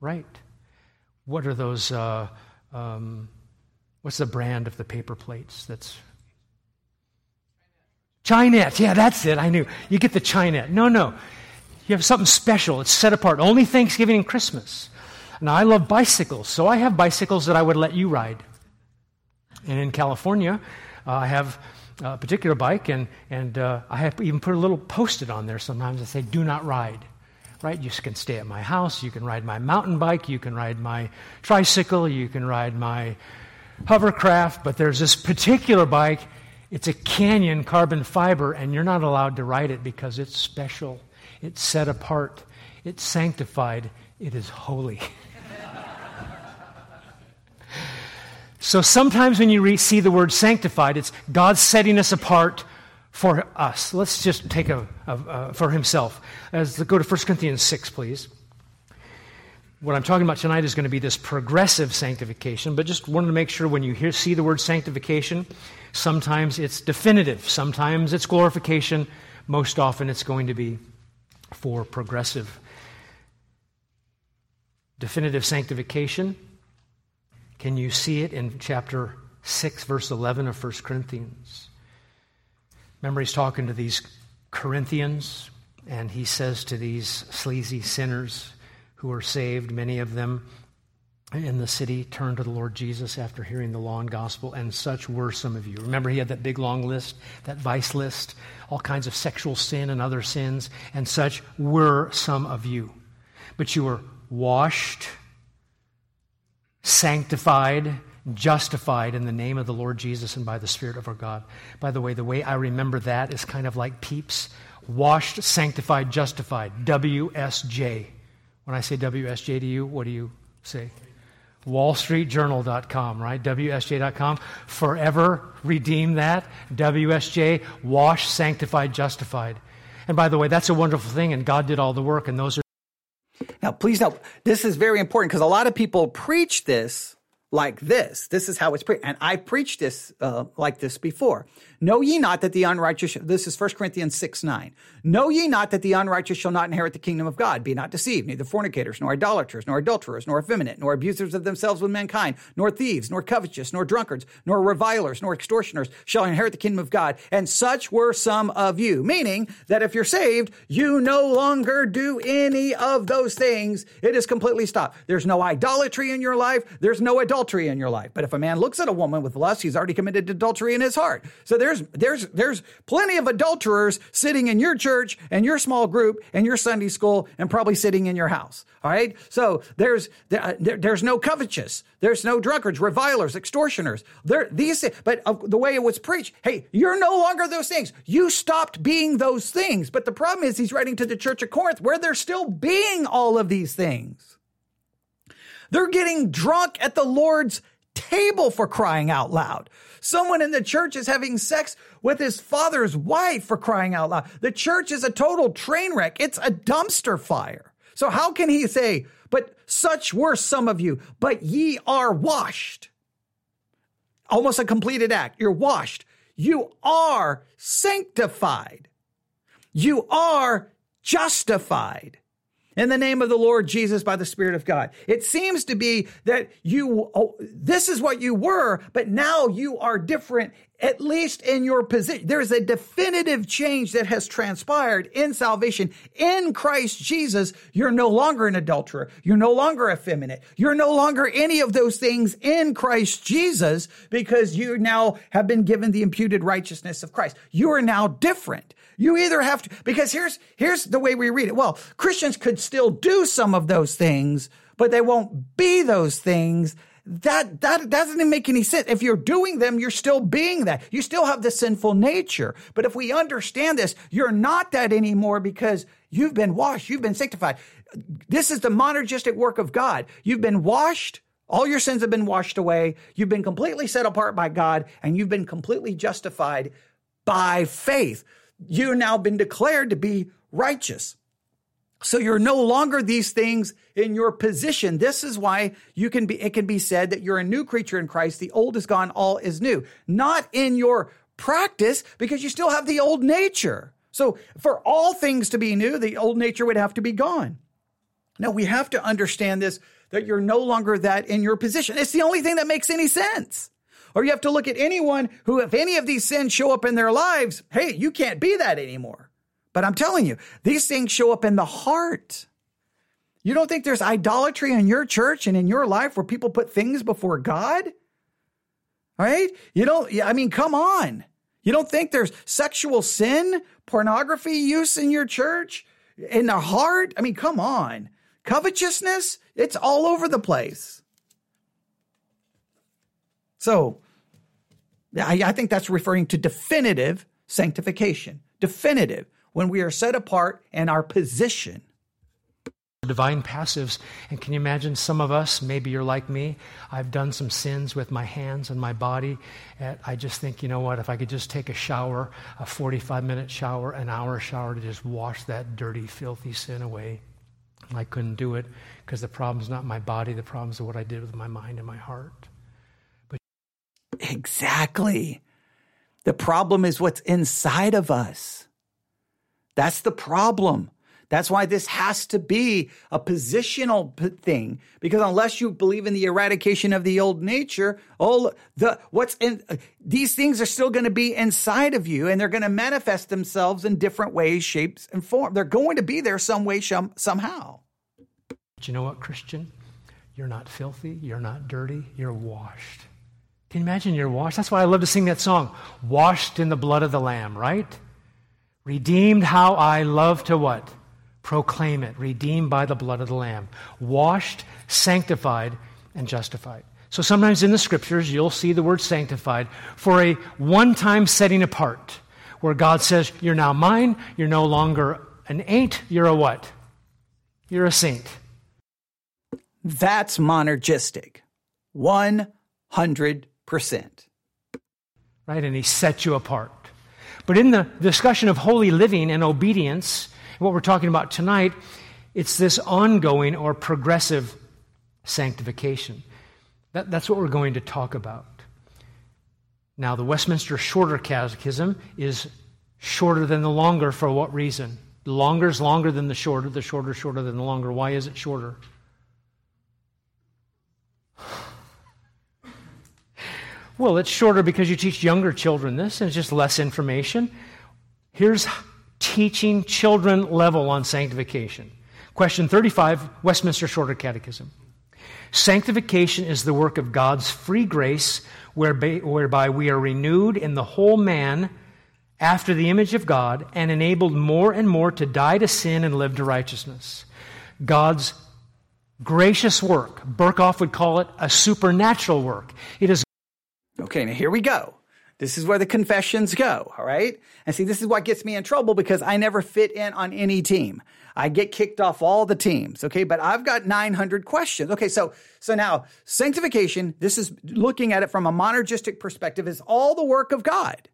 Right. What are those? Uh, um, what's the brand of the paper plates that's Chinet. Yeah, that's it. I knew. You get the Chinet. No, no. You have something special. It's set apart. Only Thanksgiving and Christmas. Now, I love bicycles, so I have bicycles that I would let you ride. And in California, uh, I have a particular bike, and, and uh, I have even put a little post it on there sometimes that say, do not ride. Right? You can stay at my house. You can ride my mountain bike. You can ride my tricycle. You can ride my hovercraft. But there's this particular bike it's a canyon carbon fiber, and you're not allowed to ride it because it's special. It's set apart. It's sanctified. It is holy. [laughs] so sometimes when you re- see the word sanctified, it's God setting us apart for us. Let's just take a, a, a for himself. As go to 1 Corinthians 6, please. What I'm talking about tonight is going to be this progressive sanctification, but just wanted to make sure when you hear, see the word sanctification, Sometimes it's definitive, sometimes it's glorification, most often it's going to be for progressive. Definitive sanctification. Can you see it in chapter 6, verse 11 of 1 Corinthians? Remember, he's talking to these Corinthians, and he says to these sleazy sinners who are saved, many of them, in the city turned to the Lord Jesus after hearing the law and gospel, and such were some of you. Remember, he had that big long list, that vice list, all kinds of sexual sin and other sins, and such were some of you. But you were washed, sanctified, justified in the name of the Lord Jesus and by the Spirit of our God. By the way, the way I remember that is kind of like peeps washed, sanctified, justified. WSJ. When I say WSJ to you, what do you say? wallstreetjournal.com, right? WSJ.com. Forever redeem that. WSJ, wash, sanctified, justified. And by the way, that's a wonderful thing, and God did all the work, and those are. Now, please note, this is very important because a lot of people preach this like this. This is how it's preached. And I preached this uh, like this before. Know ye not that the unrighteous, this is 1 Corinthians 6 9. Know ye not that the unrighteous shall not inherit the kingdom of God? Be not deceived, neither fornicators, nor idolaters, nor adulterers, nor effeminate, nor abusers of themselves with mankind, nor thieves, nor covetous, nor drunkards, nor revilers, nor extortioners shall inherit the kingdom of God. And such were some of you. Meaning that if you're saved, you no longer do any of those things. It is completely stopped. There's no idolatry in your life. There's no adultery in your life. But if a man looks at a woman with lust, he's already committed adultery in his heart. So there's there's there's there's plenty of adulterers sitting in your church and your small group and your Sunday school and probably sitting in your house. All right. So there's there, there's no covetous. There's no drunkards, revilers, extortioners. There these but uh, the way it was preached, hey, you're no longer those things. You stopped being those things. But the problem is he's writing to the church of Corinth where they're still being all of these things. They're getting drunk at the Lord's table for crying out loud. Someone in the church is having sex with his father's wife for crying out loud. The church is a total train wreck. It's a dumpster fire. So how can he say, but such were some of you, but ye are washed? almost a completed act. You're washed. You are sanctified. You are justified in the name of the Lord Jesus by the Spirit of God. It seems to be that you, oh, this is what you were, but now you are different, at least in your position. There's a definitive change that has transpired in salvation in Christ Jesus. You're no longer an adulterer. You're no longer effeminate. You're no longer any of those things in Christ Jesus because you now have been given the imputed righteousness of Christ. You are now different. You either have to, because here's, here's the way we read it. Well, Christians could still do some of those things, but they won't be those things. That, that doesn't make any sense. If you're doing them, you're still being that. You still have the sinful nature. But if we understand this, you're not that anymore because you've been washed. You've been sanctified. This is the monergistic work of God. You've been washed. All your sins have been washed away. You've been completely set apart by God and you've been completely justified by faith you've now been declared to be righteous. So you're no longer these things in your position. This is why you can be, it can be said that you're a new creature in Christ. The old is gone, all is new. Not in your practice because you still have the old nature. So for all things to be new, the old nature would have to be gone. Now we have to understand this, that you're no longer that in your position. It's the only thing that makes any sense. Or you have to look at anyone who, if any of these sins show up in their lives, hey, you can't be that anymore. But I'm telling you, these things show up in the heart. You don't think there's idolatry in your church and in your life where people put things before God? Right? You don't, I mean, come on. You don't think there's sexual sin, pornography use in your church, in the heart? I mean, come on. Covetousness, it's all over the place. So I, I think that's referring to definitive sanctification. Definitive, when we are set apart in our position divine passives. And can you imagine some of us, maybe you're like me, I've done some sins with my hands and my body. And I just think, you know what, if I could just take a shower, a 45 minute shower, an hour shower to just wash that dirty, filthy sin away. I couldn't do it because the problem's not my body, the problem's what I did with my mind and my heart. Exactly. The problem is what's inside of us. That's the problem. That's why this has to be a positional thing because unless you believe in the eradication of the old nature, all the what's in uh, these things are still going to be inside of you and they're going to manifest themselves in different ways, shapes and form. They're going to be there some way somehow. But you know what, Christian? You're not filthy, you're not dirty, you're washed. Can you imagine you're washed? That's why I love to sing that song. Washed in the blood of the Lamb, right? Redeemed, how I love to what? Proclaim it. Redeemed by the blood of the Lamb. Washed, sanctified, and justified. So sometimes in the scriptures, you'll see the word sanctified for a one time setting apart, where God says, You're now mine. You're no longer an ain't. You're a what? You're a saint. That's monergistic. 100 percent. Right? And he set you apart. But in the discussion of holy living and obedience, what we're talking about tonight, it's this ongoing or progressive sanctification. That, that's what we're going to talk about. Now, the Westminster Shorter Catechism is shorter than the longer for what reason? The longer is longer than the shorter, the shorter shorter than the longer. Why is it shorter? Well, it's shorter because you teach younger children this, and it's just less information. Here's teaching children level on sanctification. Question 35, Westminster Shorter Catechism. Sanctification is the work of God's free grace, whereby, we are renewed in the whole man after the image of God and enabled more and more to die to sin and live to righteousness. God's gracious work, Berkhof would call it a supernatural work. It is Okay, now here we go. This is where the confessions go, all right? And see, this is what gets me in trouble because I never fit in on any team. I get kicked off all the teams, okay? But I've got 900 questions. Okay, so so now sanctification, this is looking at it from a monergistic perspective is all the work of God.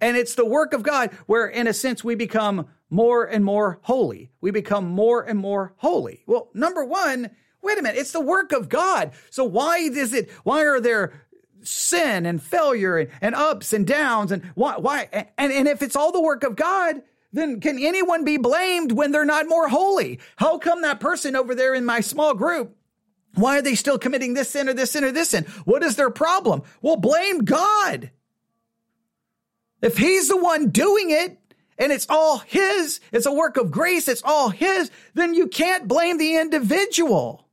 And it's the work of God where in a sense we become more and more holy. We become more and more holy. Well, number 1, wait a minute, it's the work of God. So why is it why are there sin and failure and, and ups and downs and why, why and, and if it's all the work of God, then can anyone be blamed when they're not more holy? How come that person over there in my small group why are they still committing this sin or this sin or this sin? What is their problem? Well, blame God. If he's the one doing it and it's all his, it's a work of grace, it's all his, then you can't blame the individual.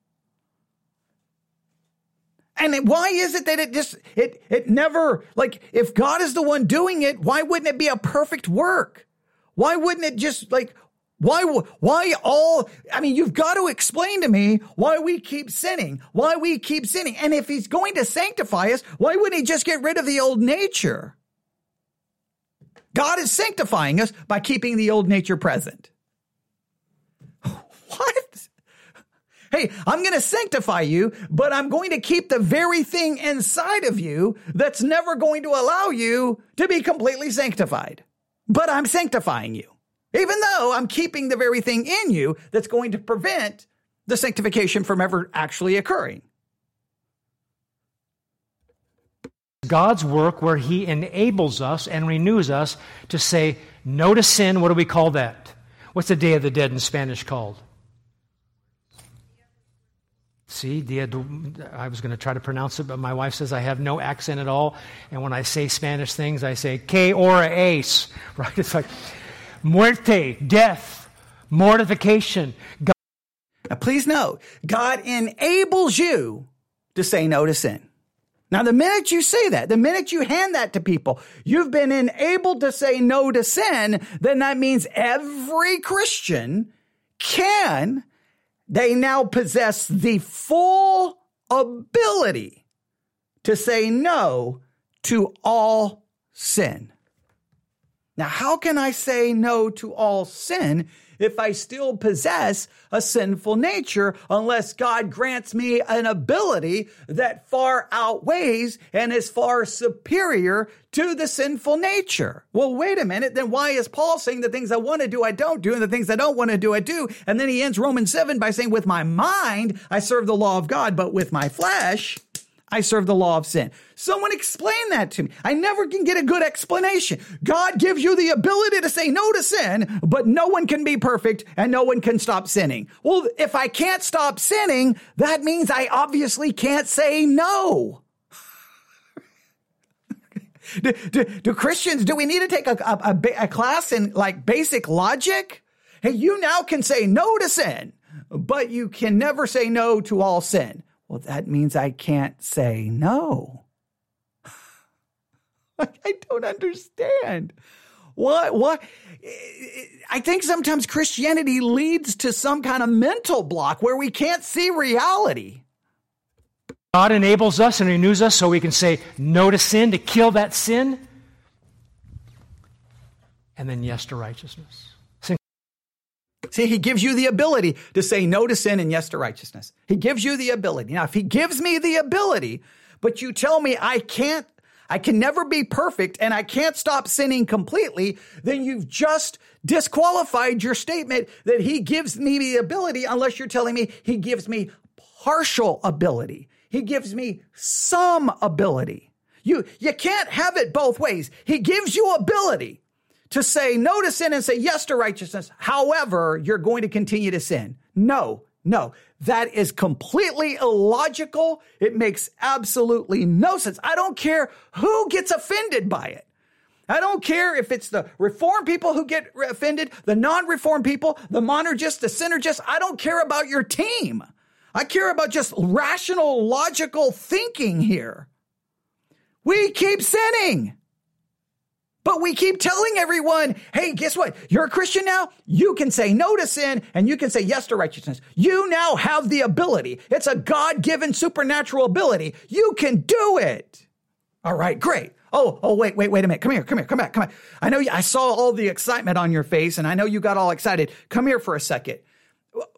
And why is it that it just, it, it never, like, if God is the one doing it, why wouldn't it be a perfect work? Why wouldn't it just like, why, why all, I mean, you've got to explain to me why we keep sinning, why we keep sinning. And if he's going to sanctify us, why wouldn't he just get rid of the old nature? God is sanctifying us by keeping the old nature present. [laughs] What? Hey, I'm going to sanctify you, but I'm going to keep the very thing inside of you that's never going to allow you to be completely sanctified. But I'm sanctifying you even though I'm keeping the very thing in you that's going to prevent the sanctification from ever actually occurring. God's work where He enables us and renews us to say no to sin. What do we call that? What's the Day of the Dead in Spanish called? See, dia I was going to try to pronounce it, but my wife says I have no accent at all. And when I say Spanish things, I say que ora es, [laughs] right? It's like muerte, death, mortification. God- now, please note, God enables you to say no to sin. Now, the minute you say that, the minute you hand that to people, you've been enabled to say no to sin, then that means every Christian can, they now possess the full ability to say no to all sin. Now, how can I say no to all sin if I still possess a sinful nature unless God grants me an ability that far outweighs and is far superior to the sinful nature? Well, wait a minute. Then why is Paul saying the things I want to do, I don't do, and the things I don't want to do, I do? And then he ends Romans 7 by saying, with my mind, I serve the law of God, but with my flesh, I serve the law of sin. Someone explain that to me. I never can get a good explanation. God gives you the ability to say no to sin, but no one can be perfect and no one can stop sinning. Well, if I can't stop sinning, that means I obviously can't say no. [laughs] do, do, do, Christians, do we need to take a, a, a, a class in like basic logic? Hey, you now can say no to sin, but you can never say no to all sin. Well, that means I can't say no. [laughs] I don't understand. What? What? I think sometimes Christianity leads to some kind of mental block where we can't see reality. God enables us and renews us so we can say no to sin, to kill that sin, and then yes to righteousness. See, he gives you the ability to say no to sin and yes to righteousness. He gives you the ability. Now, if he gives me the ability, but you tell me I can't, I can never be perfect and I can't stop sinning completely, then you've just disqualified your statement that he gives me the ability unless you're telling me he gives me partial ability. He gives me some ability. You, you can't have it both ways. He gives you ability to say no to sin and say yes to righteousness. However, you're going to continue to sin. No, no, that is completely illogical. It makes absolutely no sense. I don't care who gets offended by it. I don't care if it's the reform people who get offended, the non-reform people, the monergists, the synergists. I don't care about your team. I care about just rational, logical thinking here. We keep sinning. But we keep telling everyone, hey, guess what? You're a Christian now. You can say no to sin and you can say yes to righteousness. You now have the ability. It's a God given supernatural ability. You can do it. All right, great. Oh, oh, wait, wait, wait a minute. Come here, come here, come back, come back. I know you, I saw all the excitement on your face and I know you got all excited. Come here for a second.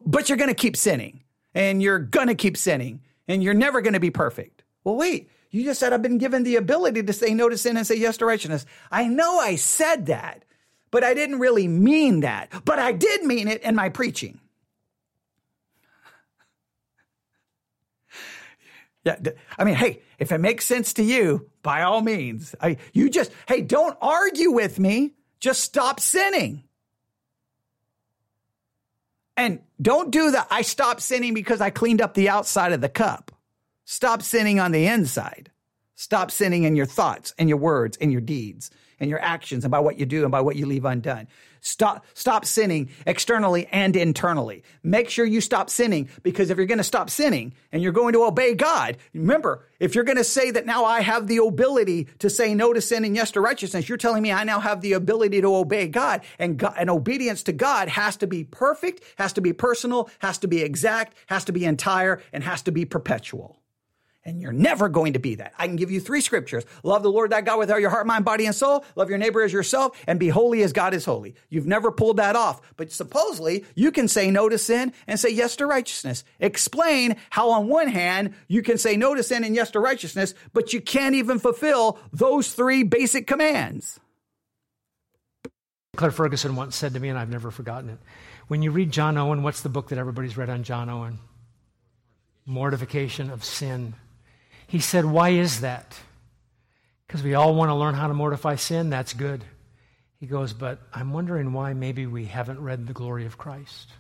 But you're going to keep sinning and you're going to keep sinning and you're never going to be perfect. Well, wait, you just said I've been given the ability to say no to sin and say yes to righteousness. I know I said that, but I didn't really mean that. But I did mean it in my preaching. [laughs] Yeah, I mean, hey, if it makes sense to you, by all means, I, you just, hey, don't argue with me. Just stop sinning. And don't do the I stopped sinning because I cleaned up the outside of the cup. Stop sinning on the inside. Stop sinning in your thoughts and your words and your deeds and your actions and by what you do and by what you leave undone. Stop, stop sinning externally and internally. Make sure you stop sinning because if you're going to stop sinning and you're going to obey God, remember, if you're going to say that now I have the ability to say no to sin and yes to righteousness, you're telling me I now have the ability to obey God and God, and obedience to God has to be perfect, has to be personal, has to be exact, has to be entire, and has to be perpetual. And you're never going to be that. I can give you three scriptures. Love the Lord thy God with all your heart, mind, body, and soul. Love your neighbor as yourself and be holy as God is holy. You've never pulled that off. But supposedly you can say no to sin and say yes to righteousness. Explain how on one hand you can say no to sin and yes to righteousness, but you can't even fulfill those three basic commands. Claire Ferguson once said to me, and I've never forgotten it. When you read John Owen, what's the book that everybody's read on John Owen? Mortification of Sin. He said, Why is that? Because we all want to learn how to mortify sin. That's good. He goes, But I'm wondering why maybe we haven't read the glory of Christ.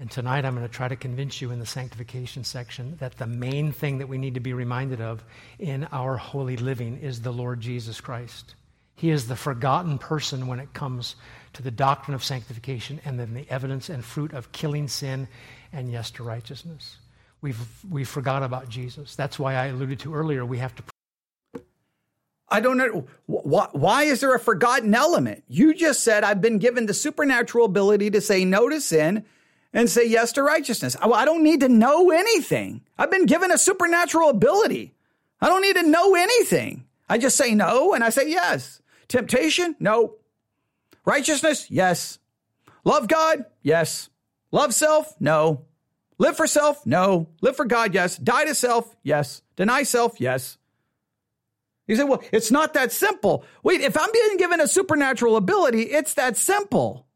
And tonight I'm going to try to convince you in the sanctification section that the main thing that we need to be reminded of in our holy living is the Lord Jesus Christ. He is the forgotten person when it comes to the doctrine of sanctification and then the evidence and fruit of killing sin and yes to righteousness. We've, we forgot about Jesus. That's why I alluded to earlier, we have to. I don't know. Why, why is there a forgotten element? You just said, I've been given the supernatural ability to say no to sin and say yes to righteousness. I don't need to know anything. I've been given a supernatural ability. I don't need to know anything. I just say no and I say yes. Temptation? No. Righteousness? Yes. Love God? Yes. Love self? No. Live for self? No. Live for God? Yes. Die to self? Yes. Deny self? Yes. You say, well, it's not that simple. Wait, if I'm being given a supernatural ability, it's that simple.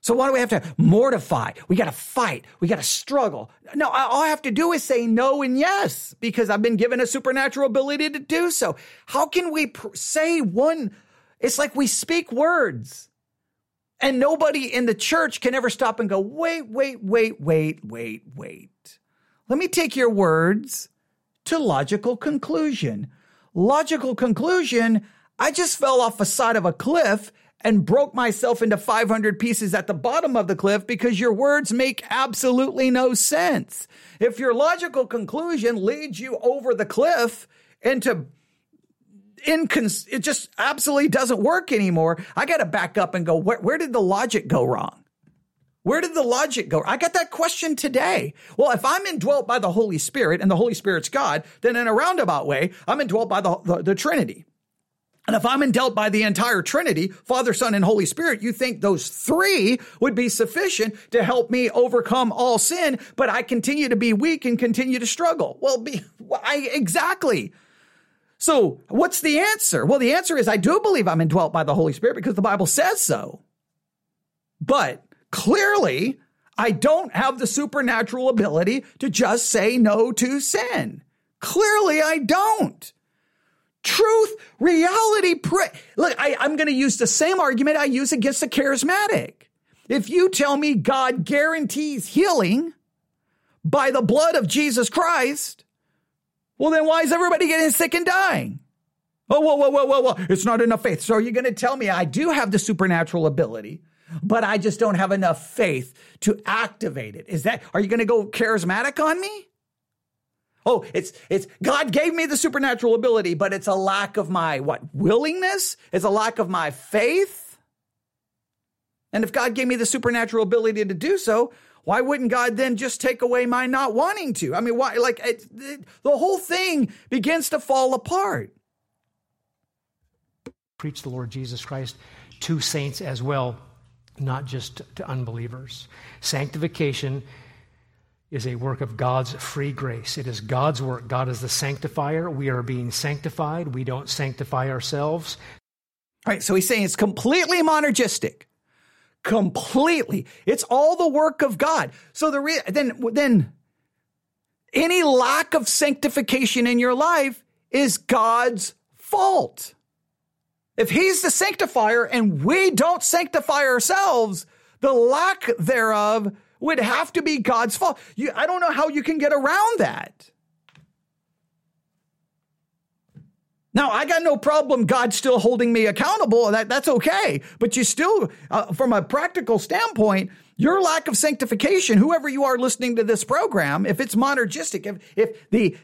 So why do we have to mortify? We got to fight. We got to struggle. No, all I have to do is say no and yes because I've been given a supernatural ability to do so. How can we pr- say one? It's like we speak words. And nobody in the church can ever stop and go, wait, wait, wait, wait, wait, wait. Let me take your words to logical conclusion. Logical conclusion, I just fell off the side of a cliff and broke myself into 500 pieces at the bottom of the cliff because your words make absolutely no sense. If your logical conclusion leads you over the cliff into incons- it just absolutely doesn't work anymore. I got to back up and go, where, where did the logic go wrong? Where did the logic go? I got that question today. Well, if I'm indwelt by the Holy Spirit and the Holy Spirit's God, then in a roundabout way, I'm indwelt by the, the, the Trinity. And if I'm indwelt by the entire Trinity, Father, Son, and Holy Spirit, you think those three would be sufficient to help me overcome all sin, but I continue to be weak and continue to struggle. Well, be, I, exactly. So, what's the answer? Well, the answer is I do believe I'm indwelt by the Holy Spirit because the Bible says so. But clearly, I don't have the supernatural ability to just say no to sin. Clearly, I don't. Truth, reality, pray. Look, I, I'm going to use the same argument I use against the charismatic. If you tell me God guarantees healing by the blood of Jesus Christ, well, then why is everybody getting sick and dying? Oh, whoa, whoa, whoa, whoa, whoa. It's not enough faith. So are you going to tell me I do have the supernatural ability, but I just don't have enough faith to activate it? Is that, are you going to go charismatic on me? Oh, it's, it's, God gave me the supernatural ability, but it's a lack of my, what, willingness? It's a lack of my faith? And if God gave me the supernatural ability to do so, why wouldn't God then just take away my not wanting to? I mean, why? Like it, it, the whole thing begins to fall apart. Preach the Lord Jesus Christ to saints as well, not just to unbelievers. Sanctification is a work of God's free grace. It is God's work. God is the sanctifier. We are being sanctified. We don't sanctify ourselves. All right, so he's saying it's completely monergistic completely. It's all the work of God. So the re- then then any lack of sanctification in your life is God's fault. If he's the sanctifier and we don't sanctify ourselves, the lack thereof would have to be God's fault. You, I don't know how you can get around that. Now, I got no problem God still holding me accountable. That, that's okay. But you still, uh, from a practical standpoint, your lack of sanctification, whoever you are listening to this program, if it's monergistic, if, if the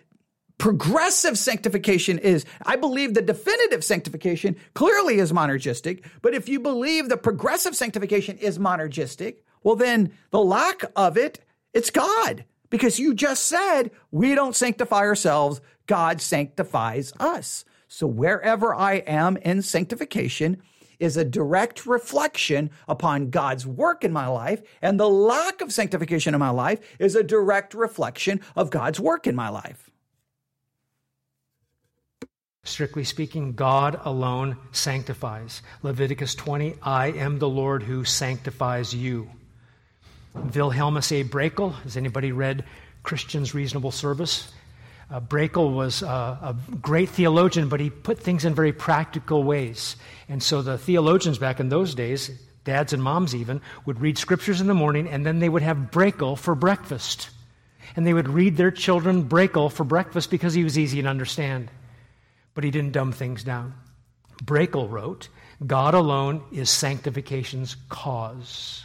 progressive sanctification is, I believe the definitive sanctification clearly is monergistic. But if you believe the progressive sanctification is monergistic, well, then the lack of it, it's God. Because you just said we don't sanctify ourselves, God sanctifies us. So wherever I am in sanctification is a direct reflection upon God's work in my life, and the lack of sanctification in my life is a direct reflection of God's work in my life. Strictly speaking, God alone sanctifies. Leviticus 20, I am the Lord who sanctifies you. Wilhelmus à Brakel, has anybody read Christian's Reasonable Service? Uh, Brakel was uh, a great theologian, but he put things in very practical ways. And so the theologians back in those days, dads and moms even, would read scriptures in the morning and then they would have Brakel for breakfast. And they would read their children Brakel for breakfast because he was easy to understand. But he didn't dumb things down. Brakel wrote, God alone is sanctification's cause.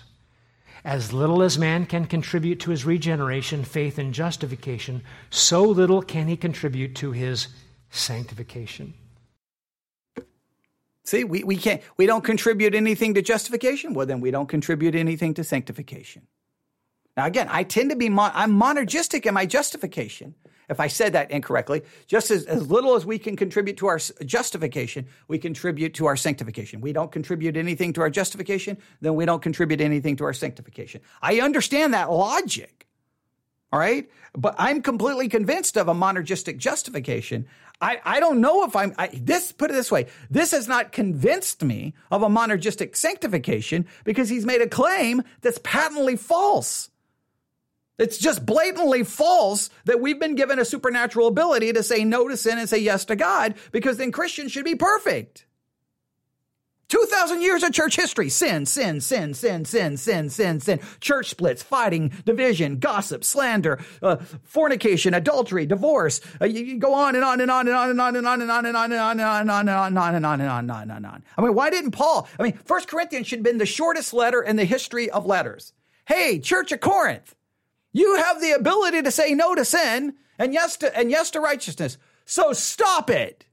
As little as man can contribute to his regeneration, faith, and justification, so little can he contribute to his sanctification. See, we, we can't we don't contribute anything to justification. Well, then we don't contribute anything to sanctification. Now again, I tend to be I'm monergistic in my justification if I said that incorrectly, just as, as little as we can contribute to our justification, we contribute to our sanctification. We don't contribute anything to our justification, then we don't contribute anything to our sanctification. I understand that logic. All right. But I'm completely convinced of a monergistic justification. I, I don't know if I'm, I, this, put it this way, this has not convinced me of a monergistic sanctification because he's made a claim that's patently false. It's just blatantly false that we've been given a supernatural ability to say no to sin and say yes to God because then Christians should be perfect. 2,000 years of church history. Sin, sin, sin, sin, sin, sin, sin, sin. Church splits, fighting, division, gossip, slander, uh, fornication, adultery, divorce. Uh, you, you, go on and on and on and on and on and on and on and on and on and on and on and on and on and on and on and on. I mean, why didn't Paul? I mean, First Corinthians should have been the shortest letter in the history of letters. Hey, Church of Corinth. You have the ability to say no to sin and yes to, and yes to righteousness. So stop it.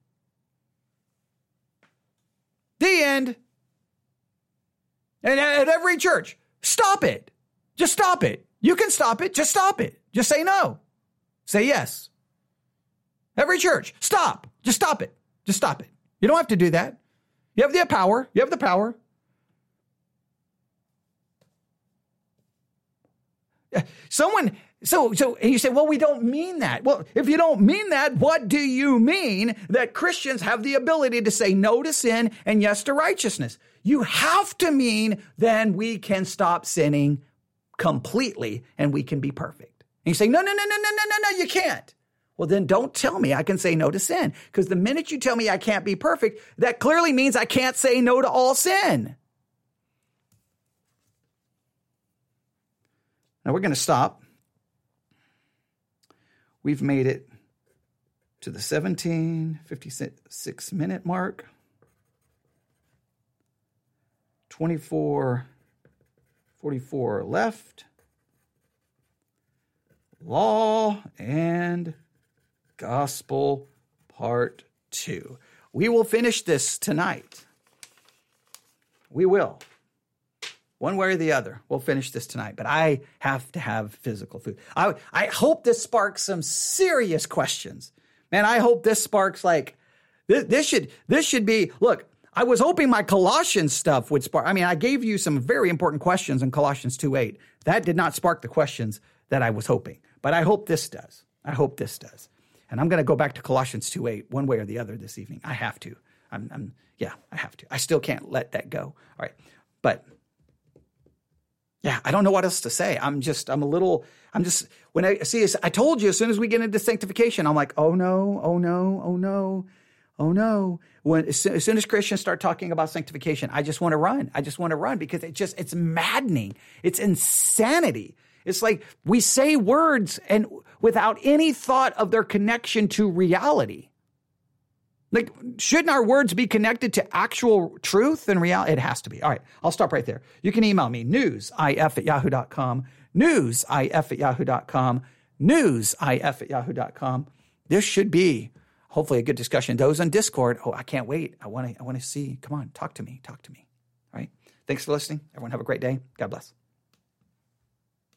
The end. And at every church, stop it. Just stop it. You can stop it. Just stop it. Just say no. Say yes. Every church, stop. Just stop it. Just stop it. You don't have to do that. You have the power. You have the power. Someone, so, so, and you say, well, we don't mean that. Well, if you don't mean that, what do you mean that Christians have the ability to say no to sin and yes to righteousness? You have to mean then we can stop sinning completely and we can be perfect. And you say, no, no, no, no, no, no, no, no, you can't. Well, then don't tell me I can say no to sin. Because the minute you tell me I can't be perfect, that clearly means I can't say no to all sin. Now we're going to stop. We've made it to the 1756 minute mark. 24 44 left. Law and Gospel Part 2. We will finish this tonight. We will one way or the other. We'll finish this tonight, but I have to have physical food. I, I hope this sparks some serious questions. Man, I hope this sparks like this, this should this should be look. I was hoping my Colossians stuff would spark. I mean, I gave you some very important questions in Colossians 2 8. That did not spark the questions that I was hoping, but I hope this does. I hope this does. And I'm going to go back to Colossians 2 8 one way or the other this evening. I have to. I'm, I'm, yeah, I have to. I still can't let that go. All right. But Yeah, I don't know what else to say. I'm just, I'm a little, I'm just, when I see this, I told you as soon as we get into sanctification, I'm like, oh no, oh no, oh no, oh no. When, as soon, as Christians start talking about sanctification, I just want to run. I just want to run because it just, it's maddening. It's insanity. It's like we say words and without any thought of their connection to reality. Like, shouldn't our words be connected to actual truth and reality? It has to be. All right, I'll stop right there. You can email me, newsif at yahoo.com, newsif at yahoo.com, newsif at yahoo.com. This should be hopefully a good discussion. Those on Discord, oh, I can't wait. I want to I want to see. Come on, talk to me. Talk to me. All right. Thanks for listening. Everyone have a great day. God bless.